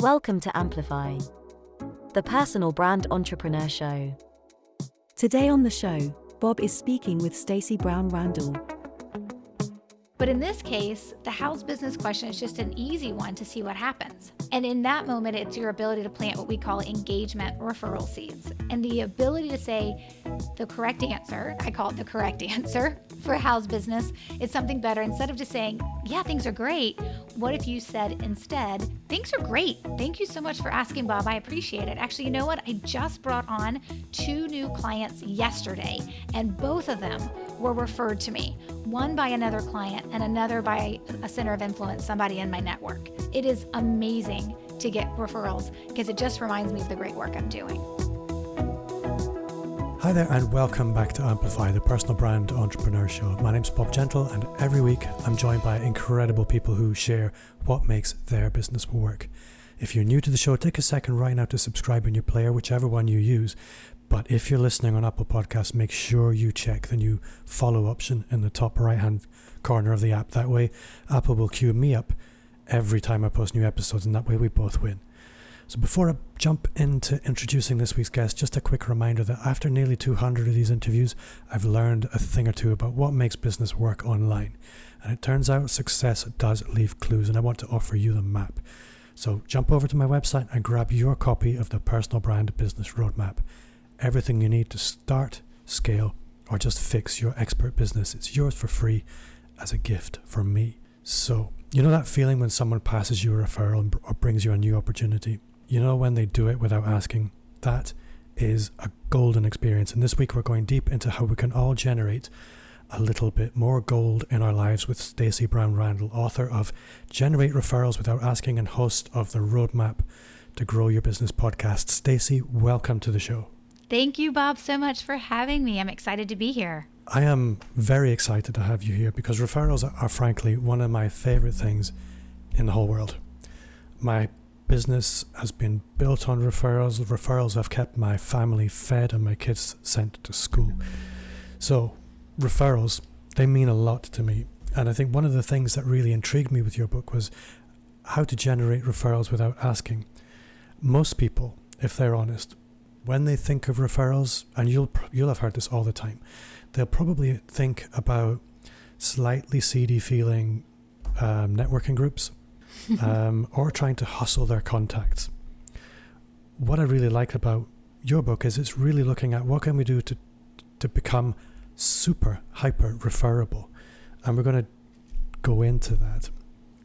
Welcome to Amplify, the personal brand entrepreneur show. Today on the show, Bob is speaking with Stacey Brown Randall. But in this case, the how's business question is just an easy one to see what happens. And in that moment, it's your ability to plant what we call engagement referral seeds. And the ability to say the correct answer, I call it the correct answer for how's business, is something better. Instead of just saying, yeah, things are great, what if you said instead, things are great. Thank you so much for asking, Bob. I appreciate it. Actually, you know what? I just brought on two new clients yesterday, and both of them were referred to me, one by another client and another by a center of influence, somebody in my network. It is amazing to get referrals because it just reminds me of the great work I'm doing. Hi there, and welcome back to Amplify, the personal brand entrepreneur show. My name's Bob Gentle, and every week I'm joined by incredible people who share what makes their business work. If you're new to the show, take a second right now to subscribe in your player, whichever one you use. But if you're listening on Apple Podcasts, make sure you check the new follow option in the top right hand corner of the app. That way, Apple will queue me up every time I post new episodes, and that way we both win. So, before I jump into introducing this week's guest, just a quick reminder that after nearly 200 of these interviews, I've learned a thing or two about what makes business work online. And it turns out success does leave clues, and I want to offer you the map. So, jump over to my website and grab your copy of the Personal Brand Business Roadmap everything you need to start, scale, or just fix your expert business. It's yours for free as a gift from me. So, you know that feeling when someone passes you a referral or brings you a new opportunity? You know when they do it without asking? That is a golden experience. And this week we're going deep into how we can all generate a little bit more gold in our lives with Stacey Brown Randall, author of Generate Referrals Without Asking and host of the Roadmap to Grow Your Business podcast. Stacey, welcome to the show. Thank you, Bob, so much for having me. I'm excited to be here. I am very excited to have you here because referrals are, frankly, one of my favorite things in the whole world. My business has been built on referrals. Referrals have kept my family fed and my kids sent to school. So, referrals, they mean a lot to me. And I think one of the things that really intrigued me with your book was how to generate referrals without asking. Most people, if they're honest, when they think of referrals, and you'll you'll have heard this all the time, they'll probably think about slightly seedy feeling um, networking groups, um, or trying to hustle their contacts. What I really like about your book is it's really looking at what can we do to to become super hyper referable, and we're going to go into that.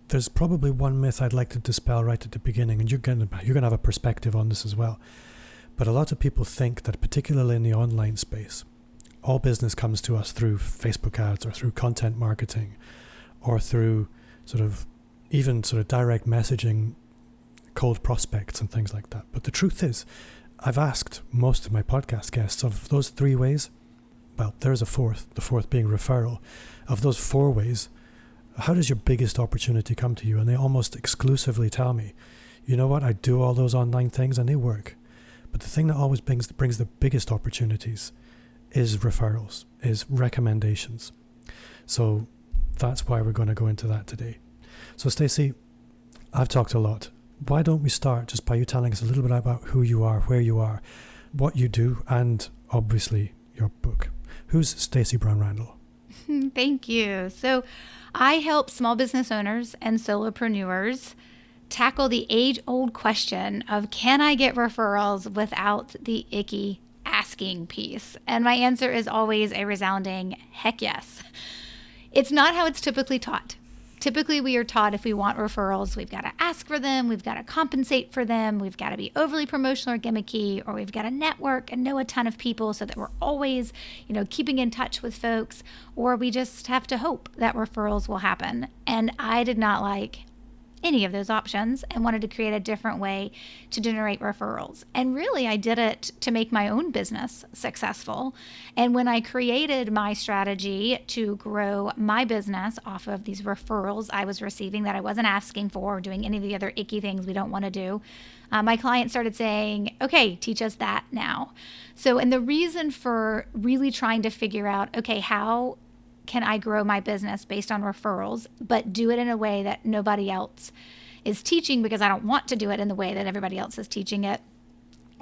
There's probably one myth I'd like to dispel right at the beginning, and you're going to you're going to have a perspective on this as well. But a lot of people think that, particularly in the online space, all business comes to us through Facebook ads or through content marketing or through sort of even sort of direct messaging, cold prospects, and things like that. But the truth is, I've asked most of my podcast guests of those three ways, well, there's a fourth, the fourth being referral. Of those four ways, how does your biggest opportunity come to you? And they almost exclusively tell me, you know what, I do all those online things and they work. But the thing that always brings brings the biggest opportunities is referrals, is recommendations. So that's why we're going to go into that today. So Stacey, I've talked a lot. Why don't we start just by you telling us a little bit about who you are, where you are, what you do, and obviously your book. Who's Stacey Brown Randall? Thank you. So I help small business owners and solopreneurs tackle the age old question of can I get referrals without the icky asking piece? And my answer is always a resounding heck yes. It's not how it's typically taught. Typically, we are taught if we want referrals, we've got to ask for them, we've got to compensate for them, we've got to be overly promotional or gimmicky, or we've got to network and know a ton of people so that we're always, you know, keeping in touch with folks, or we just have to hope that referrals will happen. And I did not like any of those options and wanted to create a different way to generate referrals. And really, I did it to make my own business successful. And when I created my strategy to grow my business off of these referrals I was receiving that I wasn't asking for or doing any of the other icky things we don't want to do, uh, my clients started saying, okay, teach us that now. So, and the reason for really trying to figure out, okay, how can I grow my business based on referrals, but do it in a way that nobody else is teaching because I don't want to do it in the way that everybody else is teaching it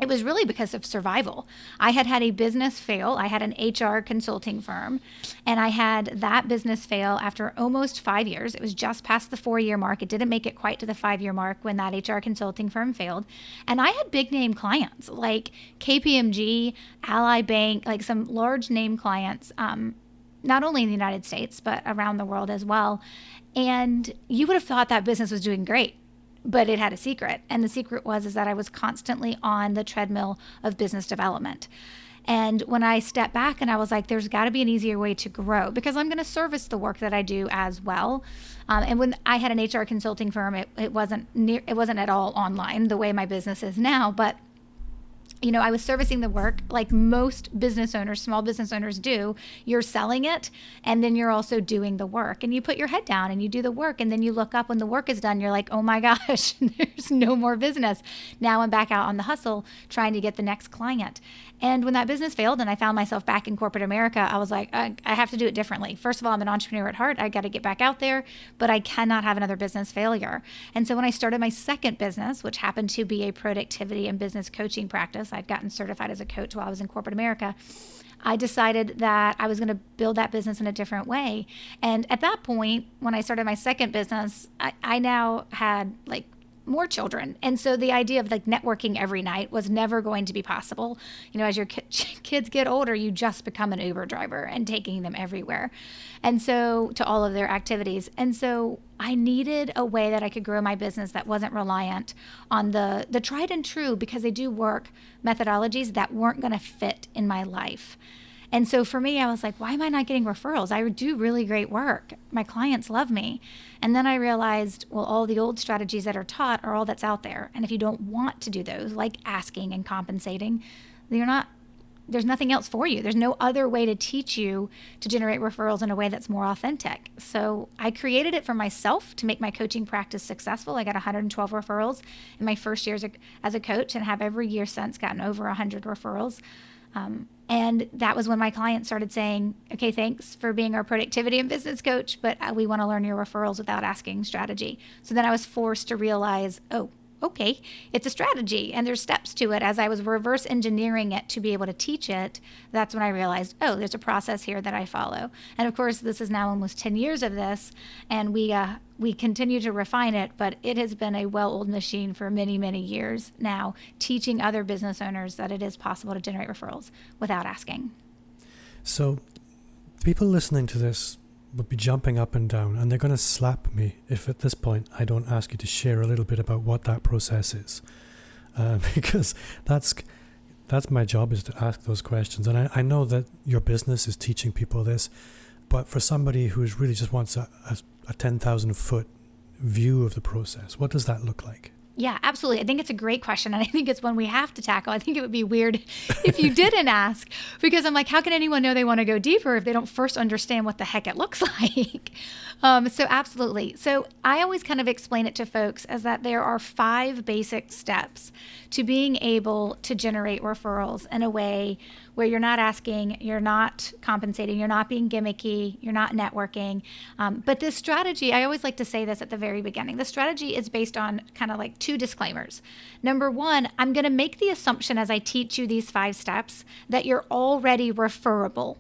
it was really because of survival. I had had a business fail. I had an HR consulting firm, and I had that business fail after almost five years. It was just past the four year mark. It didn't make it quite to the five year mark when that HR consulting firm failed. And I had big name clients like KPMG, Ally Bank, like some large name clients, um, not only in the United States, but around the world as well. And you would have thought that business was doing great but it had a secret. And the secret was is that i was constantly on the treadmill of business development. And when i stepped back and i was like there's got to be an easier way to grow because i'm going to service the work that i do as well. Um, and when i had an hr consulting firm it, it wasn't near it wasn't at all online the way my business is now but you know, I was servicing the work like most business owners, small business owners do. You're selling it and then you're also doing the work. And you put your head down and you do the work. And then you look up when the work is done, you're like, oh my gosh, there's no more business. Now I'm back out on the hustle trying to get the next client. And when that business failed and I found myself back in corporate America, I was like, I, I have to do it differently. First of all, I'm an entrepreneur at heart. I got to get back out there, but I cannot have another business failure. And so when I started my second business, which happened to be a productivity and business coaching practice, I'd gotten certified as a coach while I was in corporate America. I decided that I was going to build that business in a different way. And at that point, when I started my second business, I, I now had like more children. And so the idea of like networking every night was never going to be possible. You know, as your ki- kids get older, you just become an Uber driver and taking them everywhere. And so to all of their activities. And so I needed a way that I could grow my business that wasn't reliant on the the tried and true because they do work methodologies that weren't going to fit in my life. And so for me, I was like, why am I not getting referrals? I do really great work. My clients love me. And then I realized, well, all the old strategies that are taught are all that's out there. And if you don't want to do those, like asking and compensating, you're not there's nothing else for you. There's no other way to teach you to generate referrals in a way that's more authentic. So I created it for myself to make my coaching practice successful. I got 112 referrals in my first year as a, as a coach and have every year since gotten over 100 referrals. Um, and that was when my clients started saying, okay, thanks for being our productivity and business coach, but uh, we want to learn your referrals without asking strategy. So then I was forced to realize, oh, okay, it's a strategy and there's steps to it. As I was reverse engineering it to be able to teach it, that's when I realized, oh, there's a process here that I follow. And of course, this is now almost 10 years of this, and we uh, we continue to refine it, but it has been a well-oiled machine for many, many years now, teaching other business owners that it is possible to generate referrals without asking. So, people listening to this would be jumping up and down, and they're going to slap me if at this point I don't ask you to share a little bit about what that process is, uh, because that's that's my job is to ask those questions. And I, I know that your business is teaching people this, but for somebody who really just wants a, a, a ten thousand foot view of the process, what does that look like? Yeah, absolutely. I think it's a great question. And I think it's one we have to tackle. I think it would be weird if you didn't ask, because I'm like, how can anyone know they want to go deeper if they don't first understand what the heck it looks like? Um, so, absolutely. So, I always kind of explain it to folks as that there are five basic steps to being able to generate referrals in a way where you're not asking, you're not compensating, you're not being gimmicky, you're not networking. Um, but this strategy, I always like to say this at the very beginning the strategy is based on kind of like two disclaimers. Number one, I'm going to make the assumption as I teach you these five steps that you're already referable.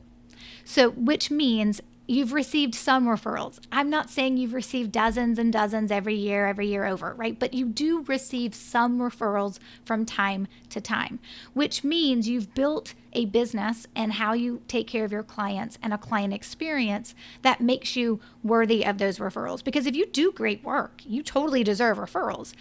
So, which means you've received some referrals. I'm not saying you've received dozens and dozens every year, every year over, right? But you do receive some referrals from time to time, which means you've built a business and how you take care of your clients and a client experience that makes you worthy of those referrals. Because if you do great work, you totally deserve referrals.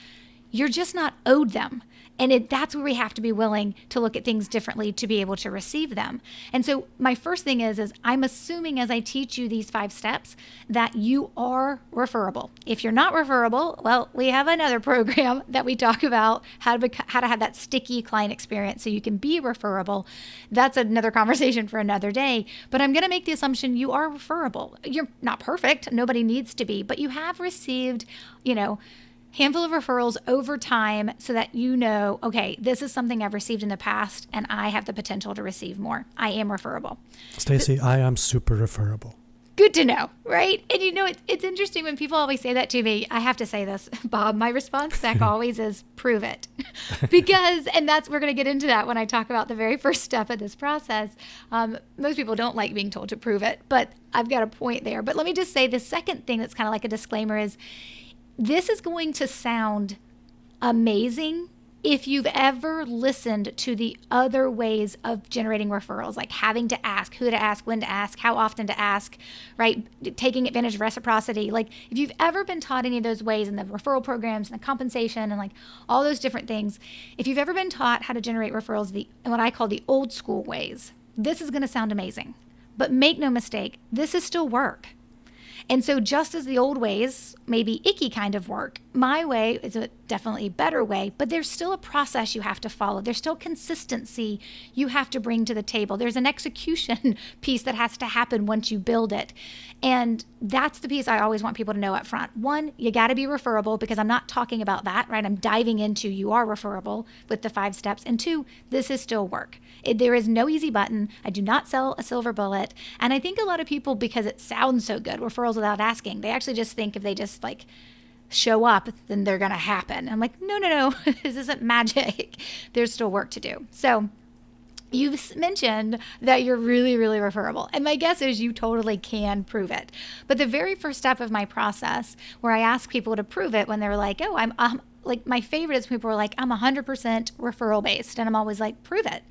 You're just not owed them. And it, that's where we have to be willing to look at things differently to be able to receive them. And so my first thing is is I'm assuming as I teach you these five steps that you are referable. If you're not referable, well, we have another program that we talk about how to how to have that sticky client experience so you can be referable. That's another conversation for another day, but I'm going to make the assumption you are referable. You're not perfect, nobody needs to be, but you have received, you know, handful of referrals over time so that you know, okay, this is something I've received in the past and I have the potential to receive more. I am referable. Stacey, I am super referable. good to know, right? And you know, it's, it's interesting when people always say that to me. I have to say this, Bob. My response back always is prove it. because, and that's, we're going to get into that when I talk about the very first step of this process. Um, most people don't like being told to prove it, but I've got a point there. But let me just say the second thing that's kind of like a disclaimer is this is going to sound amazing if you've ever listened to the other ways of generating referrals, like having to ask, who to ask, when to ask, how often to ask, right? Taking advantage of reciprocity. Like, if you've ever been taught any of those ways in the referral programs and the compensation and like all those different things, if you've ever been taught how to generate referrals the what I call the old school ways, this is going to sound amazing. But make no mistake, this is still work. And so, just as the old ways, maybe icky kind of work, my way is a definitely better way, but there's still a process you have to follow. There's still consistency you have to bring to the table. There's an execution piece that has to happen once you build it. And that's the piece I always want people to know up front. One, you got to be referable because I'm not talking about that, right? I'm diving into you are referable with the five steps. And two, this is still work. It, there is no easy button. I do not sell a silver bullet. And I think a lot of people, because it sounds so good, referrals without asking, they actually just think if they just like show up, then they're going to happen. I'm like, no, no, no, this isn't magic. There's still work to do. So, You've mentioned that you're really, really referable. And my guess is you totally can prove it. But the very first step of my process, where I ask people to prove it when they're like, oh, I'm, um, like, my favorite is people are like, I'm 100% referral based. And I'm always like, prove it.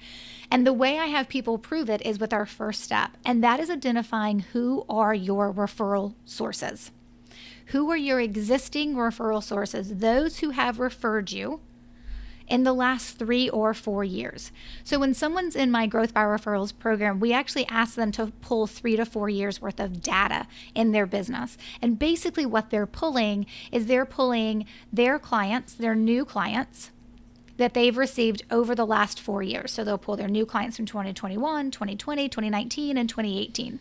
And the way I have people prove it is with our first step, and that is identifying who are your referral sources. Who are your existing referral sources? Those who have referred you in the last three or four years. So when someone's in my Growth by Referrals program, we actually ask them to pull three to four years worth of data in their business. And basically, what they're pulling is they're pulling their clients, their new clients, that they've received over the last four years. So they'll pull their new clients from 2021, 2020, 2019, and 2018.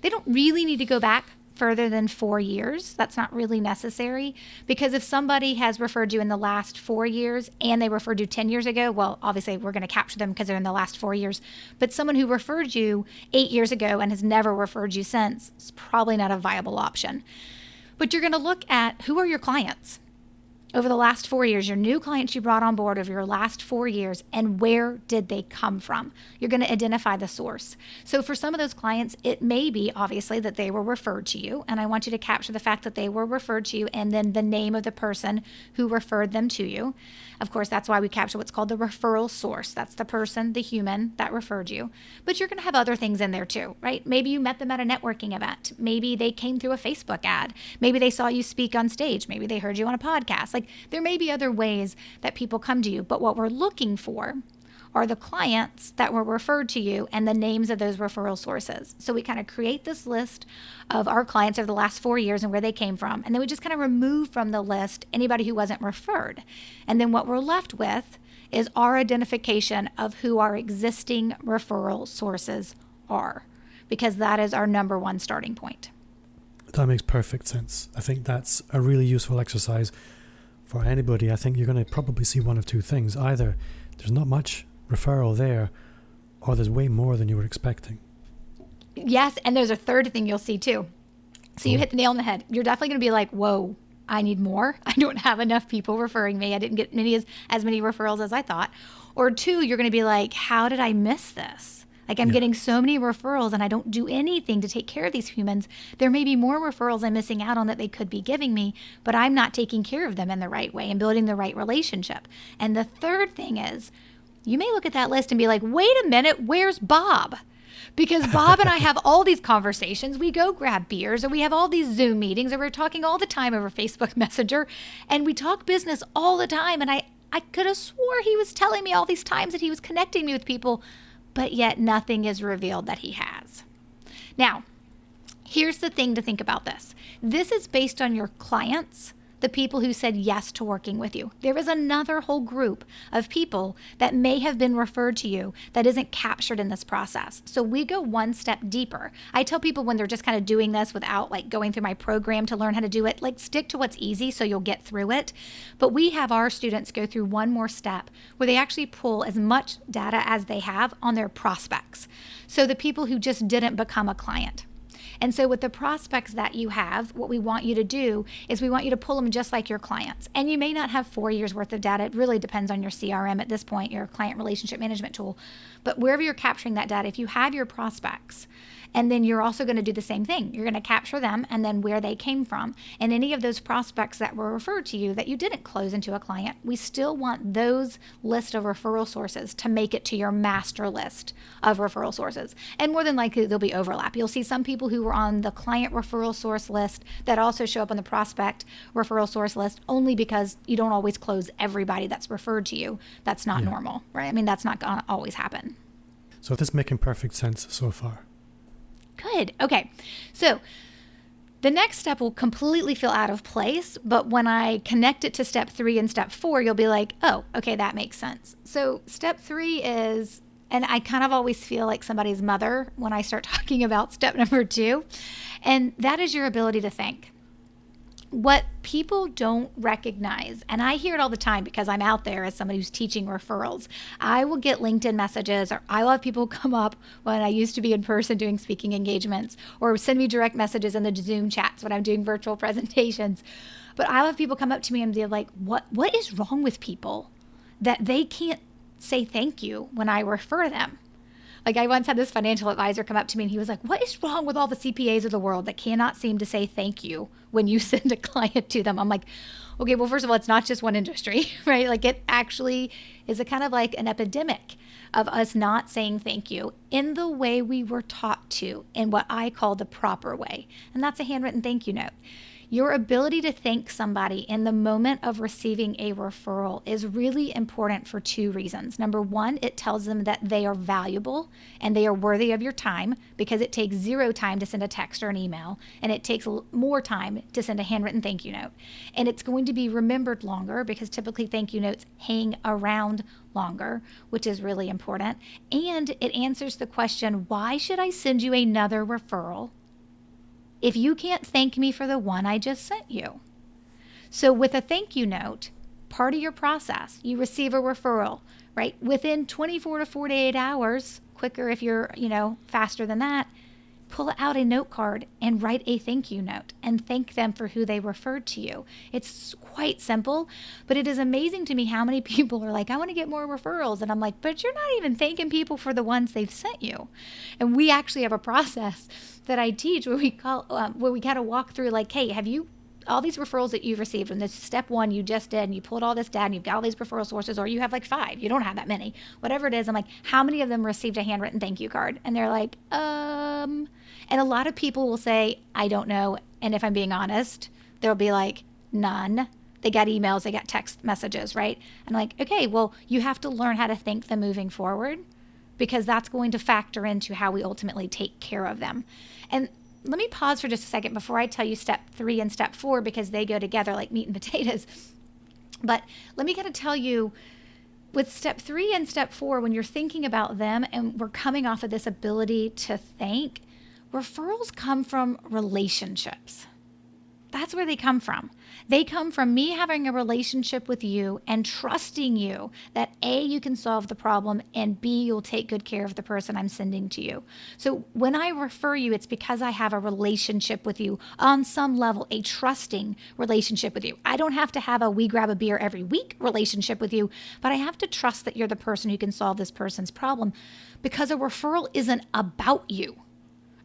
They don't really need to go back further than four years. That's not really necessary because if somebody has referred you in the last four years and they referred you 10 years ago, well, obviously we're going to capture them because they're in the last four years. But someone who referred you eight years ago and has never referred you since is probably not a viable option. But you're going to look at who are your clients? Over the last four years, your new clients you brought on board over your last four years, and where did they come from? You're going to identify the source. So, for some of those clients, it may be obviously that they were referred to you, and I want you to capture the fact that they were referred to you and then the name of the person who referred them to you. Of course, that's why we capture what's called the referral source. That's the person, the human that referred you. But you're going to have other things in there too, right? Maybe you met them at a networking event. Maybe they came through a Facebook ad. Maybe they saw you speak on stage. Maybe they heard you on a podcast. Like there may be other ways that people come to you. But what we're looking for are the clients that were referred to you and the names of those referral sources. So we kind of create this list of our clients over the last four years and where they came from. And then we just kind of remove from the list anybody who wasn't referred. And then what we're left with is our identification of who our existing referral sources are, because that is our number one starting point. That makes perfect sense. I think that's a really useful exercise for anybody. I think you're going to probably see one of two things. Either there's not much referral there, or there's way more than you were expecting. Yes, and there's a third thing you'll see too. So you mm-hmm. hit the nail on the head. You're definitely going to be like, "Whoa, I need more. I don't have enough people referring me. I didn't get many as, as many referrals as I thought." Or two, you're going to be like, "How did I miss this?" Like I'm yeah. getting so many referrals and I don't do anything to take care of these humans. There may be more referrals I'm missing out on that they could be giving me, but I'm not taking care of them in the right way and building the right relationship. And the third thing is you may look at that list and be like, wait a minute, where's Bob? Because Bob and I have all these conversations. We go grab beers, or we have all these Zoom meetings, or we're talking all the time over Facebook Messenger, and we talk business all the time. And I, I could have swore he was telling me all these times that he was connecting me with people, but yet nothing is revealed that he has. Now, here's the thing to think about this this is based on your clients the people who said yes to working with you. There is another whole group of people that may have been referred to you that isn't captured in this process. So we go one step deeper. I tell people when they're just kind of doing this without like going through my program to learn how to do it, like stick to what's easy so you'll get through it. But we have our students go through one more step where they actually pull as much data as they have on their prospects. So the people who just didn't become a client. And so, with the prospects that you have, what we want you to do is we want you to pull them just like your clients. And you may not have four years worth of data. It really depends on your CRM at this point, your client relationship management tool. But wherever you're capturing that data, if you have your prospects, and then you're also going to do the same thing. You're going to capture them and then where they came from. And any of those prospects that were referred to you that you didn't close into a client, we still want those list of referral sources to make it to your master list of referral sources. And more than likely, there'll be overlap. You'll see some people who were on the client referral source list that also show up on the prospect referral source list only because you don't always close everybody that's referred to you. That's not yeah. normal, right? I mean, that's not going to always happen. So this making perfect sense so far. Good. Okay. So the next step will completely feel out of place, but when I connect it to step three and step four, you'll be like, oh, okay, that makes sense. So step three is, and I kind of always feel like somebody's mother when I start talking about step number two, and that is your ability to think what people don't recognize, and I hear it all the time because I'm out there as somebody who's teaching referrals. I will get LinkedIn messages, or I will have people come up when I used to be in person doing speaking engagements, or send me direct messages in the Zoom chats when I'm doing virtual presentations. But I'll have people come up to me and be like, "What? What is wrong with people that they can't say thank you when I refer them?" Like I once had this financial advisor come up to me and he was like, "What is wrong with all the CPAs of the world that cannot seem to say thank you when you send a client to them?" I'm like, "Okay, well first of all, it's not just one industry, right? Like it actually is a kind of like an epidemic of us not saying thank you in the way we were taught to in what I call the proper way. And that's a handwritten thank you note. Your ability to thank somebody in the moment of receiving a referral is really important for two reasons. Number one, it tells them that they are valuable and they are worthy of your time because it takes zero time to send a text or an email, and it takes more time to send a handwritten thank you note. And it's going to be remembered longer because typically thank you notes hang around longer, which is really important. And it answers the question why should I send you another referral if you can't thank me for the one I just sent you. So, with a thank you note, part of your process, you receive a referral, right? Within 24 to 48 hours, quicker if you're, you know, faster than that, pull out a note card and write a thank you note and thank them for who they referred to you. It's quite simple, but it is amazing to me how many people are like, I want to get more referrals. And I'm like, but you're not even thanking people for the ones they've sent you. And we actually have a process that I teach where we call, um, where we kind of walk through like, hey, have you all these referrals that you've received and this step one you just did and you pulled all this data and you've got all these referral sources or you have like five you don't have that many whatever it is i'm like how many of them received a handwritten thank you card? And they're like um and a lot of people will say i don't know and if i'm being honest they'll be like none. They got emails they got text messages right? And I'm like okay well you have to learn how to thank them moving forward because that's going to factor into how we ultimately take care of them and let me pause for just a second before I tell you step three and step four because they go together like meat and potatoes. But let me kind of tell you with step three and step four, when you're thinking about them and we're coming off of this ability to thank, referrals come from relationships. That's where they come from. They come from me having a relationship with you and trusting you that A, you can solve the problem, and B, you'll take good care of the person I'm sending to you. So when I refer you, it's because I have a relationship with you on some level, a trusting relationship with you. I don't have to have a we grab a beer every week relationship with you, but I have to trust that you're the person who can solve this person's problem because a referral isn't about you.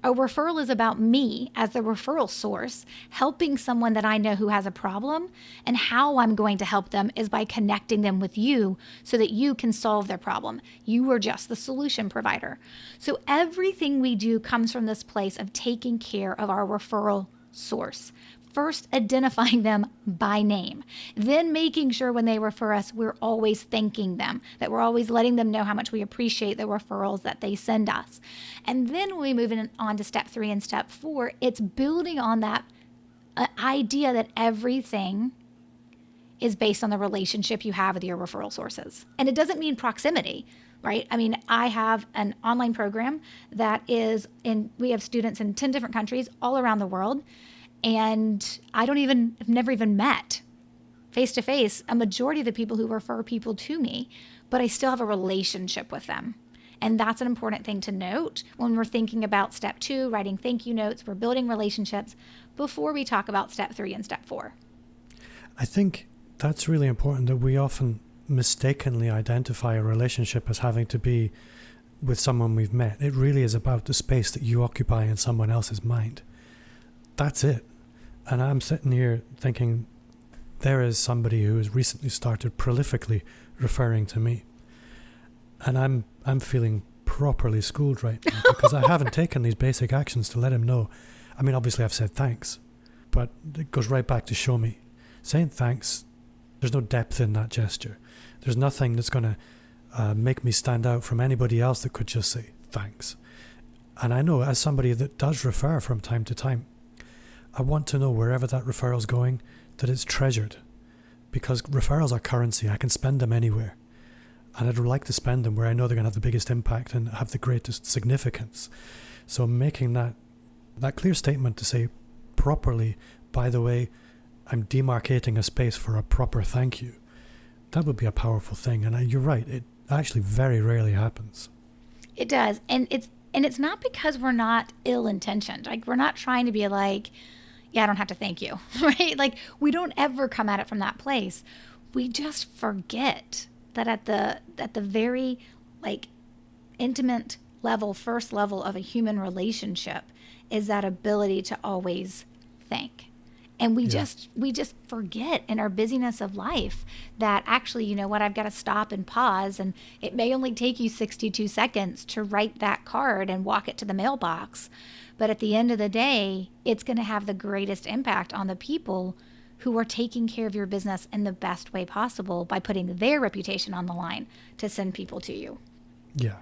A referral is about me as the referral source, helping someone that I know who has a problem. And how I'm going to help them is by connecting them with you so that you can solve their problem. You are just the solution provider. So everything we do comes from this place of taking care of our referral source first identifying them by name, then making sure when they refer us, we're always thanking them, that we're always letting them know how much we appreciate the referrals that they send us. And then when we move in, on to step three and step four, it's building on that uh, idea that everything is based on the relationship you have with your referral sources. And it doesn't mean proximity right? I mean, I have an online program that is in, we have students in 10 different countries all around the world and I don't even have never even met face to face a majority of the people who refer people to me, but I still have a relationship with them. And that's an important thing to note when we're thinking about step two, writing thank you notes, we're building relationships before we talk about step three and step four. I think that's really important that we often mistakenly identify a relationship as having to be with someone we've met. It really is about the space that you occupy in someone else's mind. That's it. And I'm sitting here thinking there is somebody who has recently started prolifically referring to me. And I'm I'm feeling properly schooled right now because I haven't taken these basic actions to let him know. I mean obviously I've said thanks, but it goes right back to show me. Saying thanks, there's no depth in that gesture. There's nothing that's going to uh, make me stand out from anybody else that could just say thanks. And I know as somebody that does refer from time to time, I want to know wherever that referral's going that it's treasured because referrals are currency. I can spend them anywhere. And I'd like to spend them where I know they're going to have the biggest impact and have the greatest significance. So making that that clear statement to say properly, by the way, I'm demarcating a space for a proper thank you. That would be a powerful thing. And you're right, it actually very rarely happens. It does. And it's and it's not because we're not ill intentioned. Like we're not trying to be like, yeah, I don't have to thank you, right? Like we don't ever come at it from that place. We just forget that at the at the very like intimate level, first level of a human relationship is that ability to always thank and we yeah. just we just forget in our busyness of life that actually you know what i've got to stop and pause and it may only take you 62 seconds to write that card and walk it to the mailbox. But at the end of the day it's going to have the greatest impact on the people who are taking care of your business in the best way possible by putting their reputation on the line to send people to you. Yeah.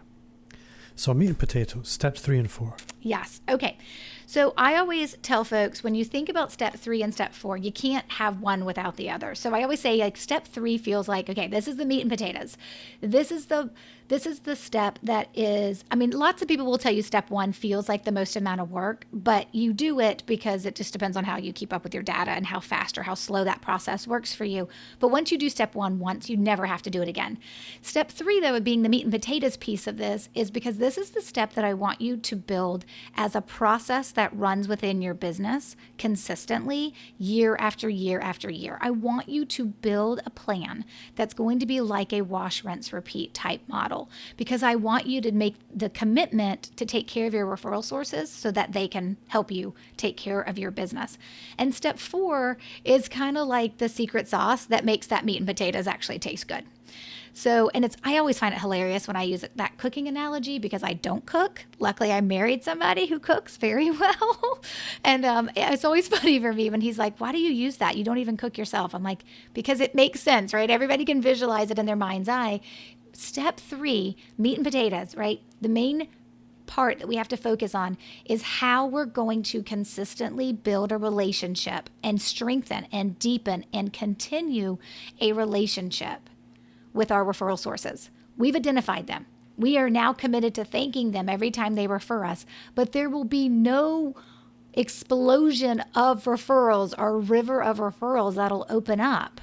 So meat and potatoes steps three and four. Yes. Okay so I always tell folks when you think about step three and step four, you can't have one without the other. So I always say like step three feels like, okay, this is the meat and potatoes. This is the this is the step that is, I mean, lots of people will tell you step one feels like the most amount of work, but you do it because it just depends on how you keep up with your data and how fast or how slow that process works for you. But once you do step one once, you never have to do it again. Step three, though, of being the meat and potatoes piece of this, is because this is the step that I want you to build as a process that runs within your business consistently year after year after year. I want you to build a plan that's going to be like a wash, rinse, repeat type model because I want you to make the commitment to take care of your referral sources so that they can help you take care of your business. And step four is kind of like the secret sauce that makes that meat and potatoes actually taste good. So, and it's, I always find it hilarious when I use that cooking analogy because I don't cook. Luckily, I married somebody who cooks very well. and um, it's always funny for me when he's like, Why do you use that? You don't even cook yourself. I'm like, Because it makes sense, right? Everybody can visualize it in their mind's eye step three, meat and potatoes, right? The main part that we have to focus on is how we're going to consistently build a relationship and strengthen and deepen and continue a relationship with our referral sources. We've identified them. We are now committed to thanking them every time they refer us, but there will be no explosion of referrals or river of referrals that'll open up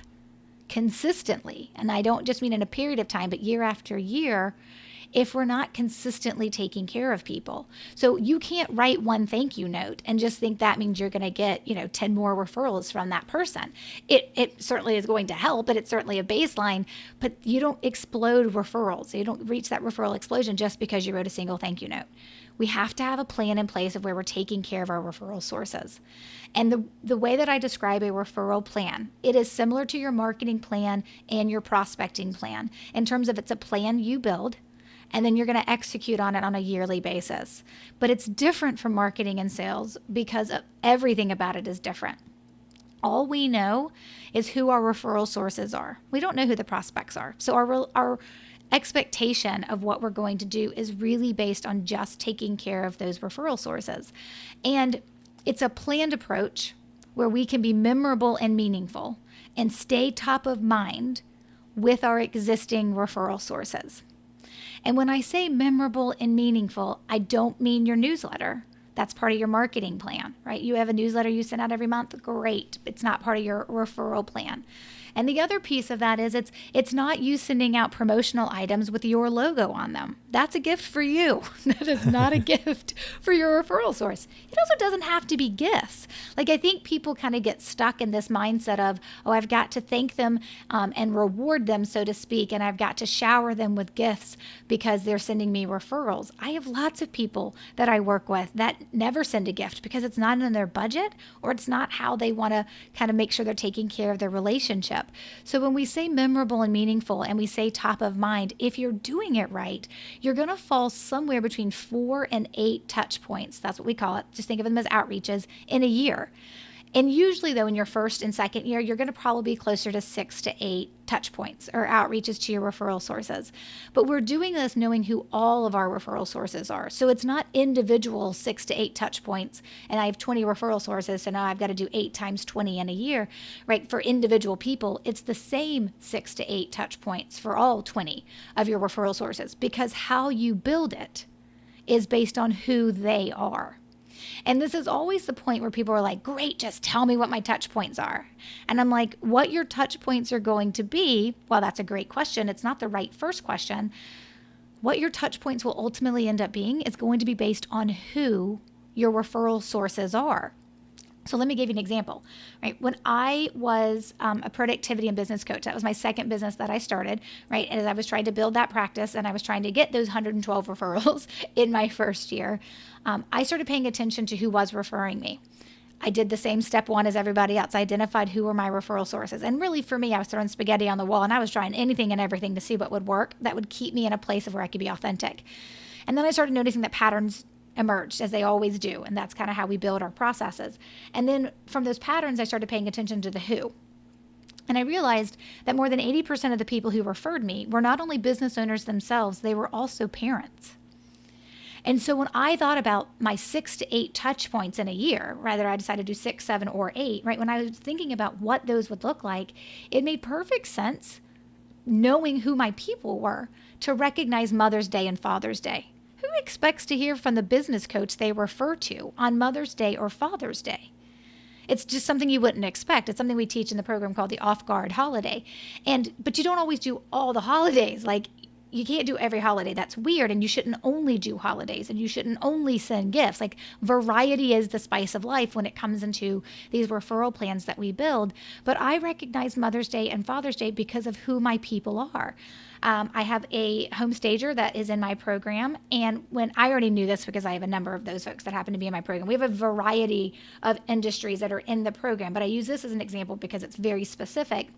consistently, and I don't just mean in a period of time, but year after year, if we're not consistently taking care of people. So you can't write one thank you note and just think that means you're going to get, you know, 10 more referrals from that person. It it certainly is going to help, but it's certainly a baseline, but you don't explode referrals. You don't reach that referral explosion just because you wrote a single thank you note we have to have a plan in place of where we're taking care of our referral sources. And the, the way that I describe a referral plan, it is similar to your marketing plan and your prospecting plan in terms of it's a plan you build and then you're going to execute on it on a yearly basis. But it's different from marketing and sales because everything about it is different. All we know is who our referral sources are. We don't know who the prospects are. So our our expectation of what we're going to do is really based on just taking care of those referral sources. And it's a planned approach where we can be memorable and meaningful and stay top of mind with our existing referral sources. And when I say memorable and meaningful, I don't mean your newsletter. That's part of your marketing plan, right? You have a newsletter you send out every month, great. It's not part of your referral plan. And the other piece of that is it's it's not you sending out promotional items with your logo on them. That's a gift for you. that is not a gift for your referral source. It also doesn't have to be gifts. Like I think people kind of get stuck in this mindset of, oh, I've got to thank them um, and reward them, so to speak, and I've got to shower them with gifts because they're sending me referrals. I have lots of people that I work with that never send a gift because it's not in their budget or it's not how they want to kind of make sure they're taking care of their relationship. So when we say memorable and meaningful and we say top of mind, if you're doing it right, you're going to fall somewhere between four and eight touch points. That's what we call it. Just think of them as outreaches in a year. And usually, though, in your first and second year, you're going to probably be closer to six to eight touch points or outreaches to your referral sources. But we're doing this knowing who all of our referral sources are. So it's not individual six to eight touch points, and I have 20 referral sources, so now I've got to do eight times 20 in a year, right? For individual people, it's the same six to eight touch points for all 20 of your referral sources because how you build it is based on who they are. And this is always the point where people are like, great, just tell me what my touch points are. And I'm like, what your touch points are going to be, well, that's a great question. It's not the right first question. What your touch points will ultimately end up being is going to be based on who your referral sources are. So let me give you an example. Right when I was um, a productivity and business coach, that was my second business that I started. Right as I was trying to build that practice and I was trying to get those 112 referrals in my first year, um, I started paying attention to who was referring me. I did the same step one as everybody else. I identified who were my referral sources. And really, for me, I was throwing spaghetti on the wall and I was trying anything and everything to see what would work that would keep me in a place of where I could be authentic. And then I started noticing that patterns emerged as they always do. And that's kind of how we build our processes. And then from those patterns, I started paying attention to the who. And I realized that more than 80% of the people who referred me were not only business owners themselves, they were also parents. And so when I thought about my six to eight touch points in a year, rather I decided to do six, seven, or eight, right? When I was thinking about what those would look like, it made perfect sense knowing who my people were to recognize Mother's Day and Father's Day who expects to hear from the business coach they refer to on Mother's Day or Father's Day? It's just something you wouldn't expect. It's something we teach in the program called the off guard holiday. And but you don't always do all the holidays. Like you can't do every holiday. That's weird. And you shouldn't only do holidays and you shouldn't only send gifts. Like variety is the spice of life when it comes into these referral plans that we build. But I recognize Mother's Day and Father's Day because of who my people are. Um, I have a home stager that is in my program. And when I already knew this because I have a number of those folks that happen to be in my program, we have a variety of industries that are in the program. But I use this as an example because it's very specific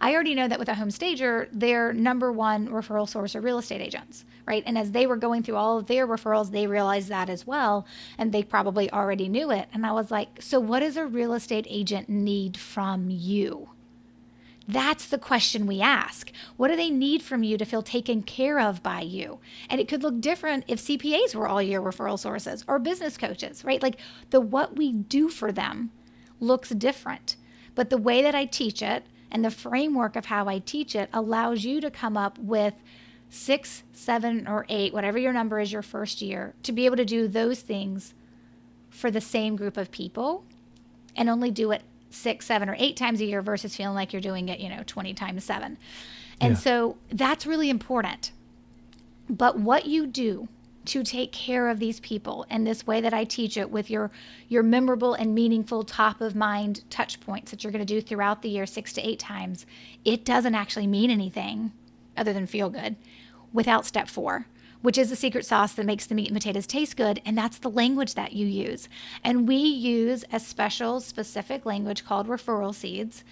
I already know that with a home stager, their number one referral source are real estate agents, right? And as they were going through all of their referrals, they realized that as well. And they probably already knew it. And I was like, so what does a real estate agent need from you? That's the question we ask. What do they need from you to feel taken care of by you? And it could look different if CPAs were all your referral sources or business coaches, right? Like the what we do for them looks different. But the way that I teach it and the framework of how I teach it allows you to come up with six, seven, or eight, whatever your number is your first year, to be able to do those things for the same group of people and only do it six, seven, or eight times a year versus feeling like you're doing it, you know, 20 times seven. And yeah. so that's really important. But what you do to take care of these people in this way that I teach it with your your memorable and meaningful top of mind touch points that you're going to do throughout the year 6 to 8 times it doesn't actually mean anything other than feel good without step 4 which is the secret sauce that makes the meat and potatoes taste good and that's the language that you use. And we use a special specific language called referral seeds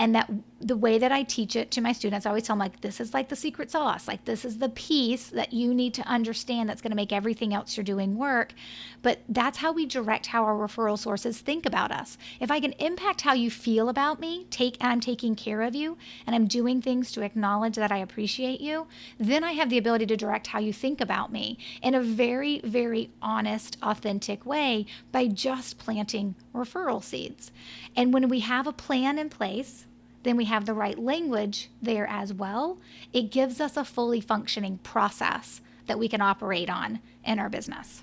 and that the way that I teach it to my students, I always tell them like this is like the secret sauce. Like this is the piece that you need to understand that's going to make everything else you're doing work. But that's how we direct how our referral sources think about us. If I can impact how you feel about me, take and I'm taking care of you and I'm doing things to acknowledge that I appreciate you, then I have the ability to direct how you think about me in a very very honest, authentic way by just planting referral seeds. And when we have a plan in place, then we have the right language there as well. It gives us a fully functioning process that we can operate on in our business.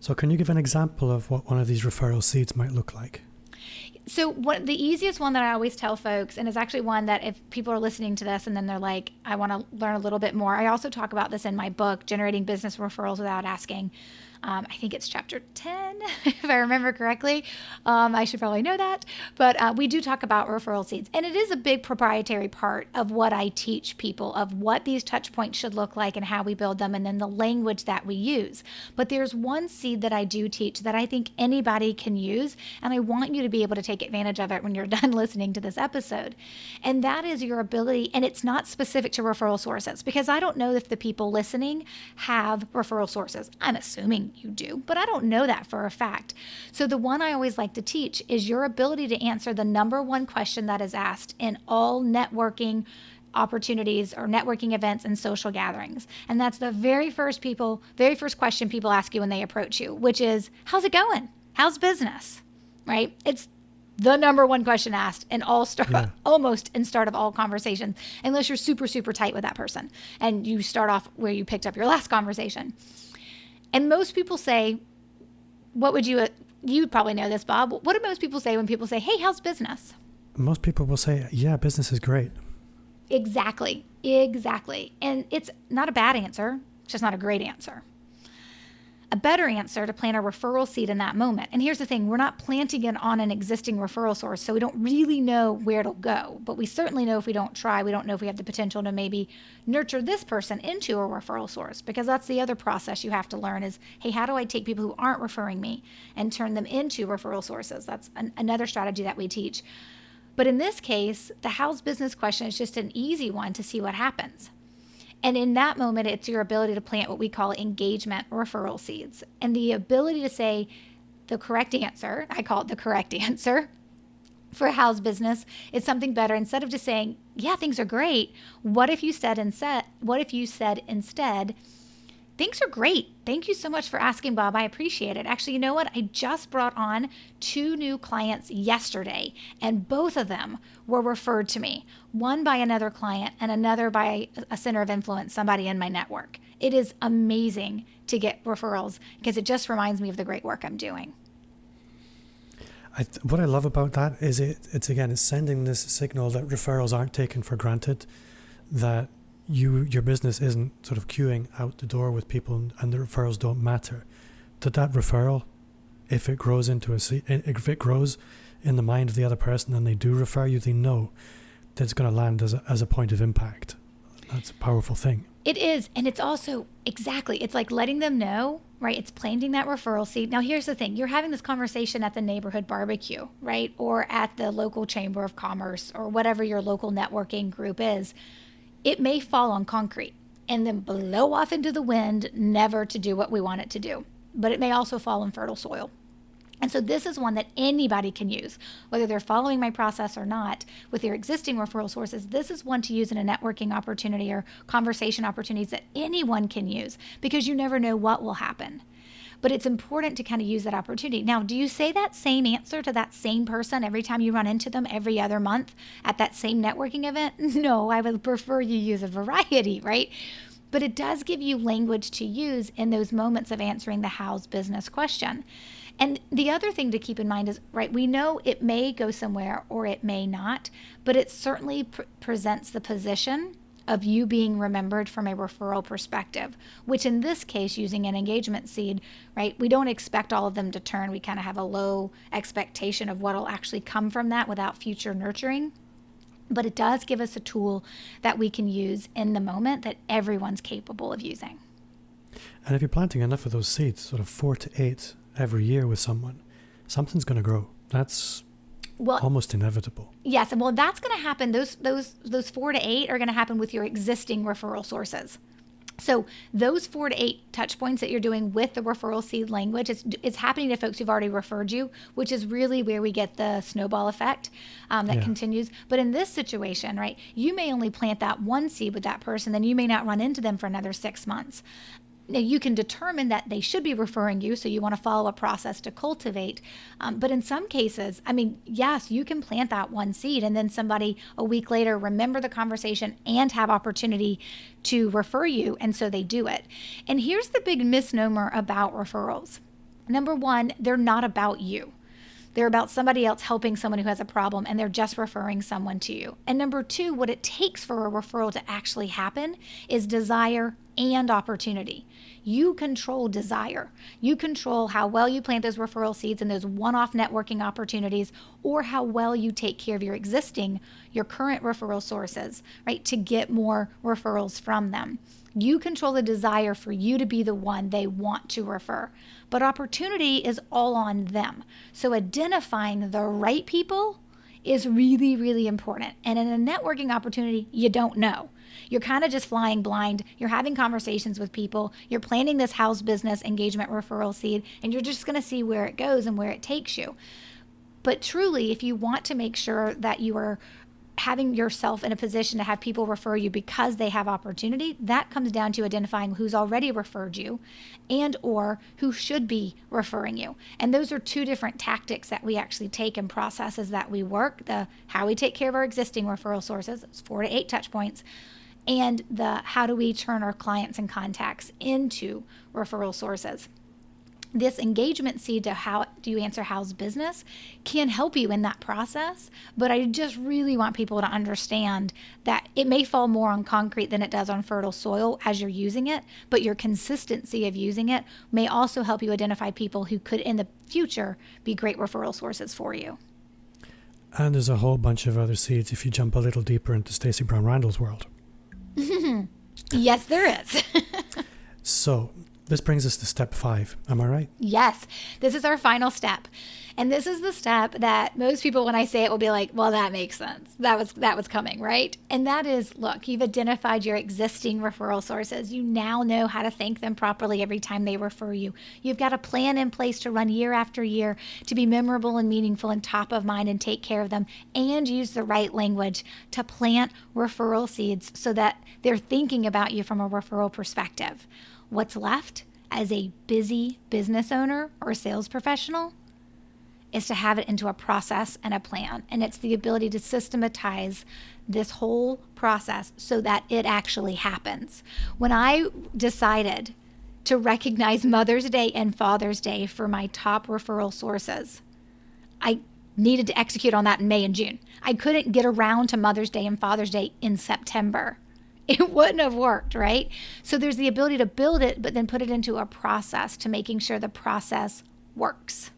So, can you give an example of what one of these referral seeds might look like? so what the easiest one that I always tell folks, and it's actually one that if people are listening to this and then they're like, I want to learn a little bit more. I also talk about this in my book, Generating Business Referrals Without Asking. Um, I think it's chapter 10, if I remember correctly. Um, I should probably know that. But uh, we do talk about referral seeds. And it is a big proprietary part of what I teach people of what these touch points should look like and how we build them, and then the language that we use. But there's one seed that I do teach that I think anybody can use. And I want you to be able to take advantage of it when you're done listening to this episode. And that is your ability, and it's not specific to referral sources because I don't know if the people listening have referral sources. I'm assuming you do, but I don't know that for a fact. So, the one I always like to teach is your ability to answer the number one question that is asked in all networking opportunities or networking events and social gatherings. And that's the very first people, very first question people ask you when they approach you, which is, How's it going? How's business? Right? It's the number one question asked in all start yeah. almost in start of all conversations unless you're super super tight with that person and you start off where you picked up your last conversation and most people say, what would you, uh, you would probably know this, Bob. What do most people say when people say, hey, how's business? Most people will say, yeah, business is great. Exactly. Exactly. And it's not a bad answer, it's just not a great answer a better answer to plant a referral seed in that moment. And here's the thing we're not planting it on an existing referral source, so we don't really know where it'll go. But we certainly know if we don't try, we don't know if we have the potential to maybe nurture this person into a referral source because that's the other process you have to learn is hey, how do I take people who aren't referring me and turn them into referral sources? That's an, another strategy that we teach. But in this case, the how's business question is just an easy one to see what happens. And in that moment, it's your ability to plant what we call engagement referral seeds and the ability to say the correct answer. I call it the correct answer for how's business is something better instead of just saying, yeah, things are great. What if you said instead, what if you said instead, Things are great. Thank you so much for asking, Bob. I appreciate it. Actually, you know what? I just brought on two new clients yesterday, and both of them were referred to me one by another client and another by a center of influence, somebody in my network. It is amazing to get referrals because it just reminds me of the great work I'm doing. I what I love about that is it, it's again, it's sending this signal that referrals aren't taken for granted, that you your business isn't sort of queuing out the door with people and, the referrals don't matter. That that referral if it grows into a if it grows in the mind of the other person and they do refer you they know that it's going to land as a, as a point of impact. That's a powerful thing. It is and it's also exactly it's like letting them know right? It's planting that referral seed. Now here's the thing. You're having this conversation at the neighborhood barbecue right? Or at the local chamber of commerce or whatever your local networking group is it may fall on concrete and then blow off into the wind, never to do what we want it to do. But it may also fall in fertile soil. And so this is one that anybody can use, whether they're following my process or not, with your existing referral sources. This is one to use in a networking opportunity or conversation opportunities that anyone can use because you never know what will happen but it's important to kind of use that opportunity. Now, do you say that same answer to that same person every time you run into them every other month at that same networking event? No, I would prefer you use a variety, right? But it does give you language to use in those moments of answering the how's business question. And the other thing to keep in mind is, right, we know it may go somewhere or it may not, but it certainly pr- presents the position of you being remembered from a referral perspective, which in this case, using an engagement seed, right, we don't expect all of them to turn. We kind of have a low expectation of what will actually come from that without future nurturing. But it does give us a tool that we can use in the moment that everyone's capable of using. And if you're planting enough of those seeds, sort of four to eight every year with someone, something's going to grow. That's well almost inevitable yes and well that's going to happen those those those four to eight are going to happen with your existing referral sources so those four to eight touch points that you're doing with the referral seed language, it's, it's happening to folks who've already referred you, which is really where we get the snowball effect um, that yeah. continues. But in this situation, right, you may only plant that one seed with that person, then you may not run into them for another six months. Now, you can determine that they should be referring you, so you want to follow a process to cultivate. Um, but in some cases, I mean, yes, you can plant that one seed, and then somebody a week later remember the conversation and have opportunity to refer you, and so they do it. And here's the big misnomer about referrals number one, they're not about you. They're about somebody else helping someone who has a problem and they're just referring someone to you. And number two, what it takes for a referral to actually happen is desire and opportunity. You control desire. You control how well you plant those referral seeds and those one off networking opportunities, or how well you take care of your existing, your current referral sources, right, to get more referrals from them. You control the desire for you to be the one they want to refer. But opportunity is all on them. So identifying the right people is really, really important. And in a networking opportunity, you don't know. You're kind of just flying blind. You're having conversations with people. You're planning this house business engagement referral seed, and you're just going to see where it goes and where it takes you. But truly, if you want to make sure that you are having yourself in a position to have people refer you because they have opportunity that comes down to identifying who's already referred you and or who should be referring you. And those are two different tactics that we actually take and processes that we work the how we take care of our existing referral sources it's four to eight touch points and the how do we turn our clients and contacts into referral sources this engagement seed to how do you answer how's business can help you in that process. But i just really want people to understand that it may fall more on concrete than it does on fertile soil as you're using it but your consistency of using it may also help you identify people who could in the future be great referral sources for you. And there's a whole bunch of other seeds if you jump a little deeper into Stacey Brown Randall's world. Yes there is. So this brings us to step five. Am I right? Yes. This is our final step. And this is the step that most people, when I say it, will be like, well, that makes sense. That was that was coming, right? And that is look, you've identified your existing referral sources. You now know how to thank them properly every time they refer you. You've got a plan in place to run year after year to be memorable and meaningful and top of mind and take care of them and use the right language to plant referral seeds so that they're thinking about you from a referral perspective. What's left as a busy business owner or sales professional is to have it into a process and a plan. And it's the ability to systematize this whole process so that it actually happens. When I decided to recognize Mother's Day and Father's Day for my top referral sources, I needed to execute on that in May and June. I couldn't get around to Mother's Day and Father's Day in September it wouldn't have worked, right? So there's the ability to build it, but then put it into a process to making sure the process works.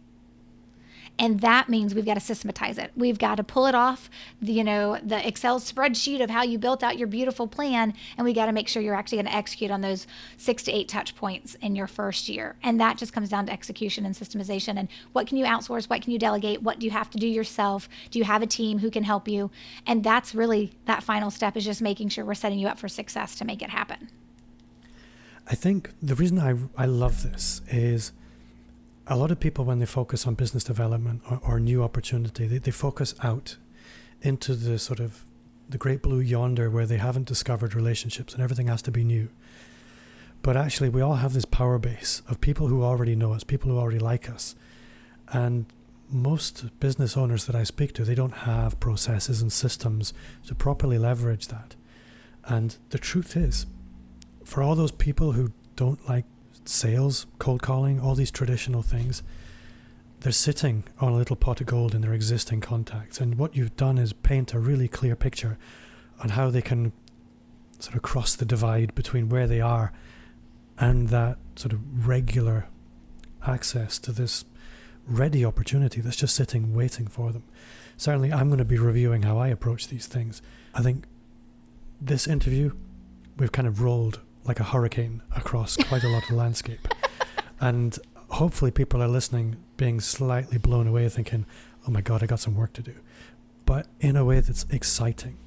And that means we've got to systematize it. We've got to pull it off, the, you know, the Excel spreadsheet of how you built out your beautiful plan, and we got to make sure you're actually going to execute on those six to eight touch points in your first year. And that just comes down to execution and systemization. And what can you outsource? What can you delegate? What do you have to do yourself? Do you have a team who can help you? And that's really that final step is just making sure we're setting you up for success to make it happen. I think the reason I, I love this is a lot of people when they focus on business development or, or new opportunity they, they focus out into the sort of the great blue yonder where they haven't discovered relationships and everything has to be new. But actually we all have this power base of people who already know us people who already like us. And most business owners that I speak to they don't have processes and systems to properly leverage that. And the truth is for all those people who don't like sales, cold calling, all these traditional things, they're sitting on a little pot of gold in their existing contacts. And what you've done is paint a really clear picture on how they can sort of cross the divide between where they are and that sort of regular access to this ready opportunity that's just sitting waiting for them. Certainly, I'm going to be reviewing how I approach these things. I think this interview, we've kind of rolled like a hurricane across quite a lot of landscape. And hopefully, people are listening, being slightly blown away, thinking, oh my God, I got some work to do. But in a way that's exciting.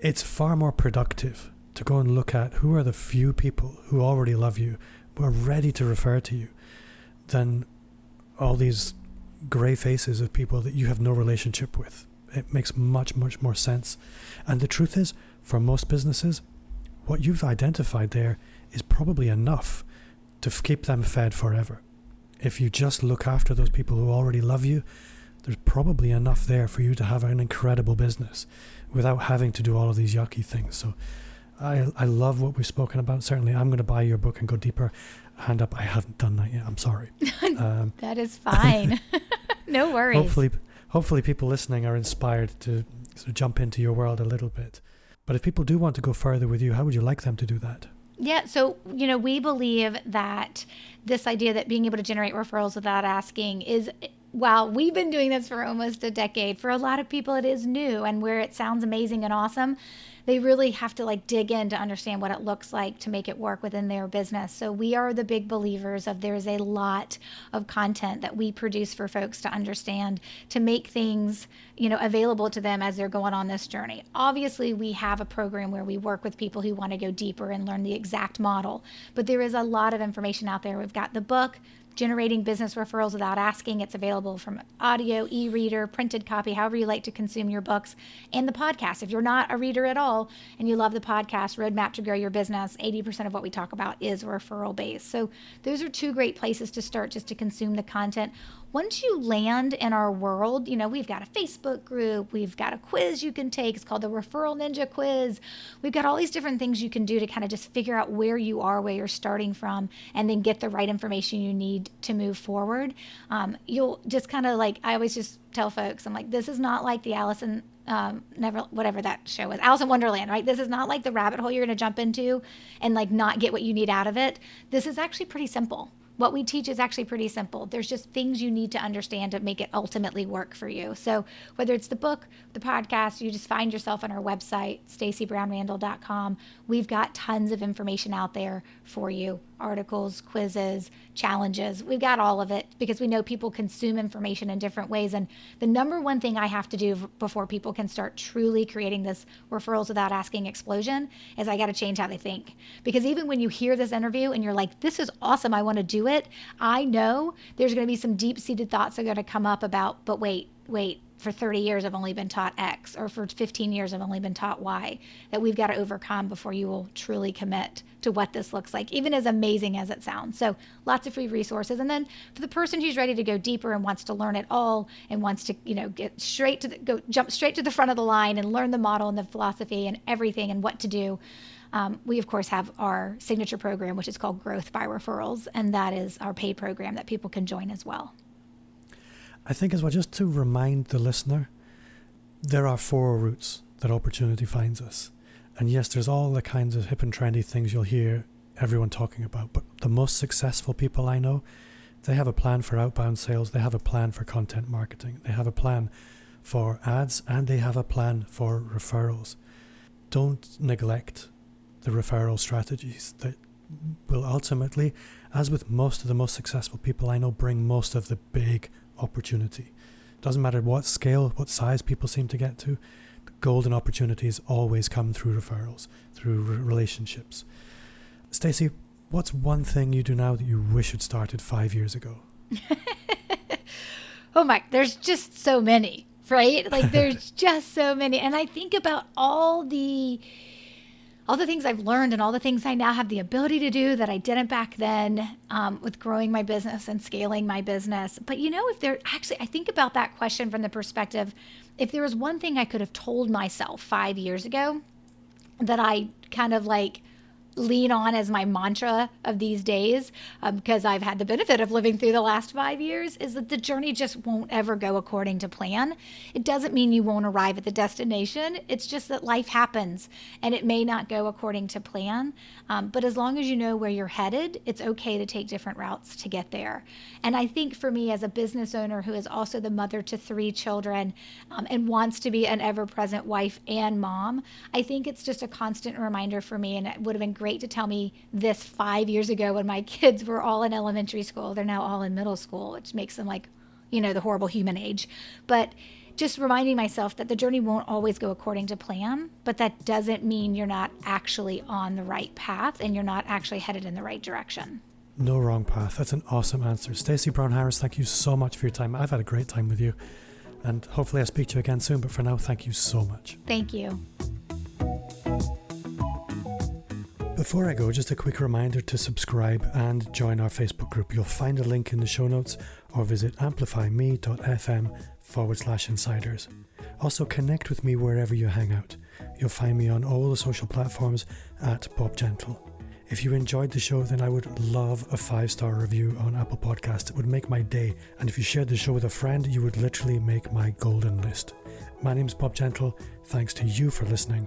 It's far more productive to go and look at who are the few people who already love you, who are ready to refer to you, than all these grey faces of people that you have no relationship with. It makes much, much more sense. And the truth is, for most businesses, what you've identified there is probably enough to keep them fed forever. If you just look after those people who already love you, there's probably enough there for you to have an incredible business without having to do all of these yucky things. So I, I love what we've spoken about. Certainly, I'm going to buy your book and go deeper. Hand up. I haven't done that yet. I'm sorry. Um, that is fine. No worries. hopefully, hopefully, people listening are inspired to sort of jump into your world a little bit. But if people do want to go further with you, how would you like them to do that? Yeah, so you know, we believe that this idea that being able to generate referrals without asking is while we've been doing this for almost a decade, for a lot of people it is new and where it sounds amazing and awesome, they really have to like dig in to understand what it looks like to make it work within their business. So we are the big believers of there's a lot of content that we produce for folks to understand to make things, you know, available to them as they're going on this journey. Obviously, we have a program where we work with people who want to go deeper and learn the exact model, but there is a lot of information out there. We've got the book, generating business referrals without asking. It's available from audio, e reader, printed copy, however you like to consume your books, and the podcast. If you're not a reader at all and you love the podcast, Roadmap to Grow Your Business, 80% of what we talk about is referral based. So those are two great places to start just to consume the content once you land in our world, you know, we've got a Facebook group, we've got a quiz you can take. It's called the Referral Ninja Quiz. We've got all these different things you can do to kind of just figure out where you are, where you're starting from, and then get the right information you need to move forward. Um, you'll just kind of like, I always just tell folks, I'm like, this is not like the Allison um, never whatever that show was, Alice in Wonderland, right? This is not like the rabbit hole you're going to jump into and like not get what you need out of it. This is actually pretty simple what we teach is actually pretty simple. There's just things you need to understand to make it ultimately work for you. So whether it's the book, the podcast, you just find yourself on our website, staceybrownrandall.com. We've got tons of information out there for you articles, quizzes, challenges. We've got all of it because we know people consume information in different ways. And the number one thing I have to do before people can start truly creating this referrals without asking explosion is I got to change how they think. Because even when you hear this interview and you're like, this is awesome, I want to do it, I know there's going to be some deep seated thoughts that are going to come up about, but wait, wait, for 30 years I've only been taught X, or for 15 years I've only been taught Y, that we've got to overcome before you will truly commit to what this looks like, even as amazing as it sounds. So, lots of free resources. And then for the person who's ready to go deeper and wants to learn it all and wants to, you know, get straight to the, go jump straight to the front of the line and learn the model and the philosophy and everything and what to do. Um, we of course have our signature program, which is called Growth by Referrals, and that is our paid program that people can join as well. I think as well, just to remind the listener, there are four routes that opportunity finds us. And yes, there's all the kinds of hip and trendy things you'll hear everyone talking about, but the most successful people I know, they have a plan for outbound sales, they have a plan for content marketing, they have a plan for ads, and they have a plan for referrals. Don't neglect the referral strategies that will ultimately, as with most of the most successful people I know, bring most of the big opportunity. Doesn't matter what scale, what size people seem to get to, the golden opportunities always come through referrals, through re- relationships. Stacey, what's one thing you do now that you wish had started five years ago? oh my, there's just so many, right? Like there's just so many. And I think about all the all the things I've learned and all the things I now have the ability to do that I didn't back then um, with growing my business and scaling my business. But you know, if there actually, I think about that question from the perspective if there was one thing I could have told myself five years ago that I kind of like lean on as my mantra of these days because um, I've had the benefit of living through the last five years is that the journey just won't ever go according to plan. It doesn't mean you won't arrive at the destination. It's just that life happens and it may not go according to plan. Um, but as long as you know where you're headed, it's okay to take different routes to get there. And I think for me, as a business owner who is also the mother to three children um, and wants to be an ever present wife and mom, I think it's just a constant reminder for me. And it would have been great to tell me this five years ago when my kids were all in elementary school. They're now all in middle school, which makes them like, you know, the horrible human age. But just reminding myself that the journey won't always go according to plan, but that doesn't mean you're not actually on the right path and you're not actually headed in the right direction. No wrong path. That's an awesome answer. Stacey Brown Harris, thank you so much for your time. I've had a great time with you. And hopefully I'll speak to you again soon. But for now, thank you so much. Thank you. Before I go, just a quick reminder to subscribe and join our Facebook group. You'll find a link in the show notes or visit amplifyme.fm forward slash insiders. Also, connect with me wherever you hang out. You'll find me on all the social platforms at Bob Gentle. If you enjoyed the show, then I would love a five star review on Apple Podcast. It would make my day. And if you shared the show with a friend, you would literally make my golden list. My name's Bob Gentle. Thanks to you for listening,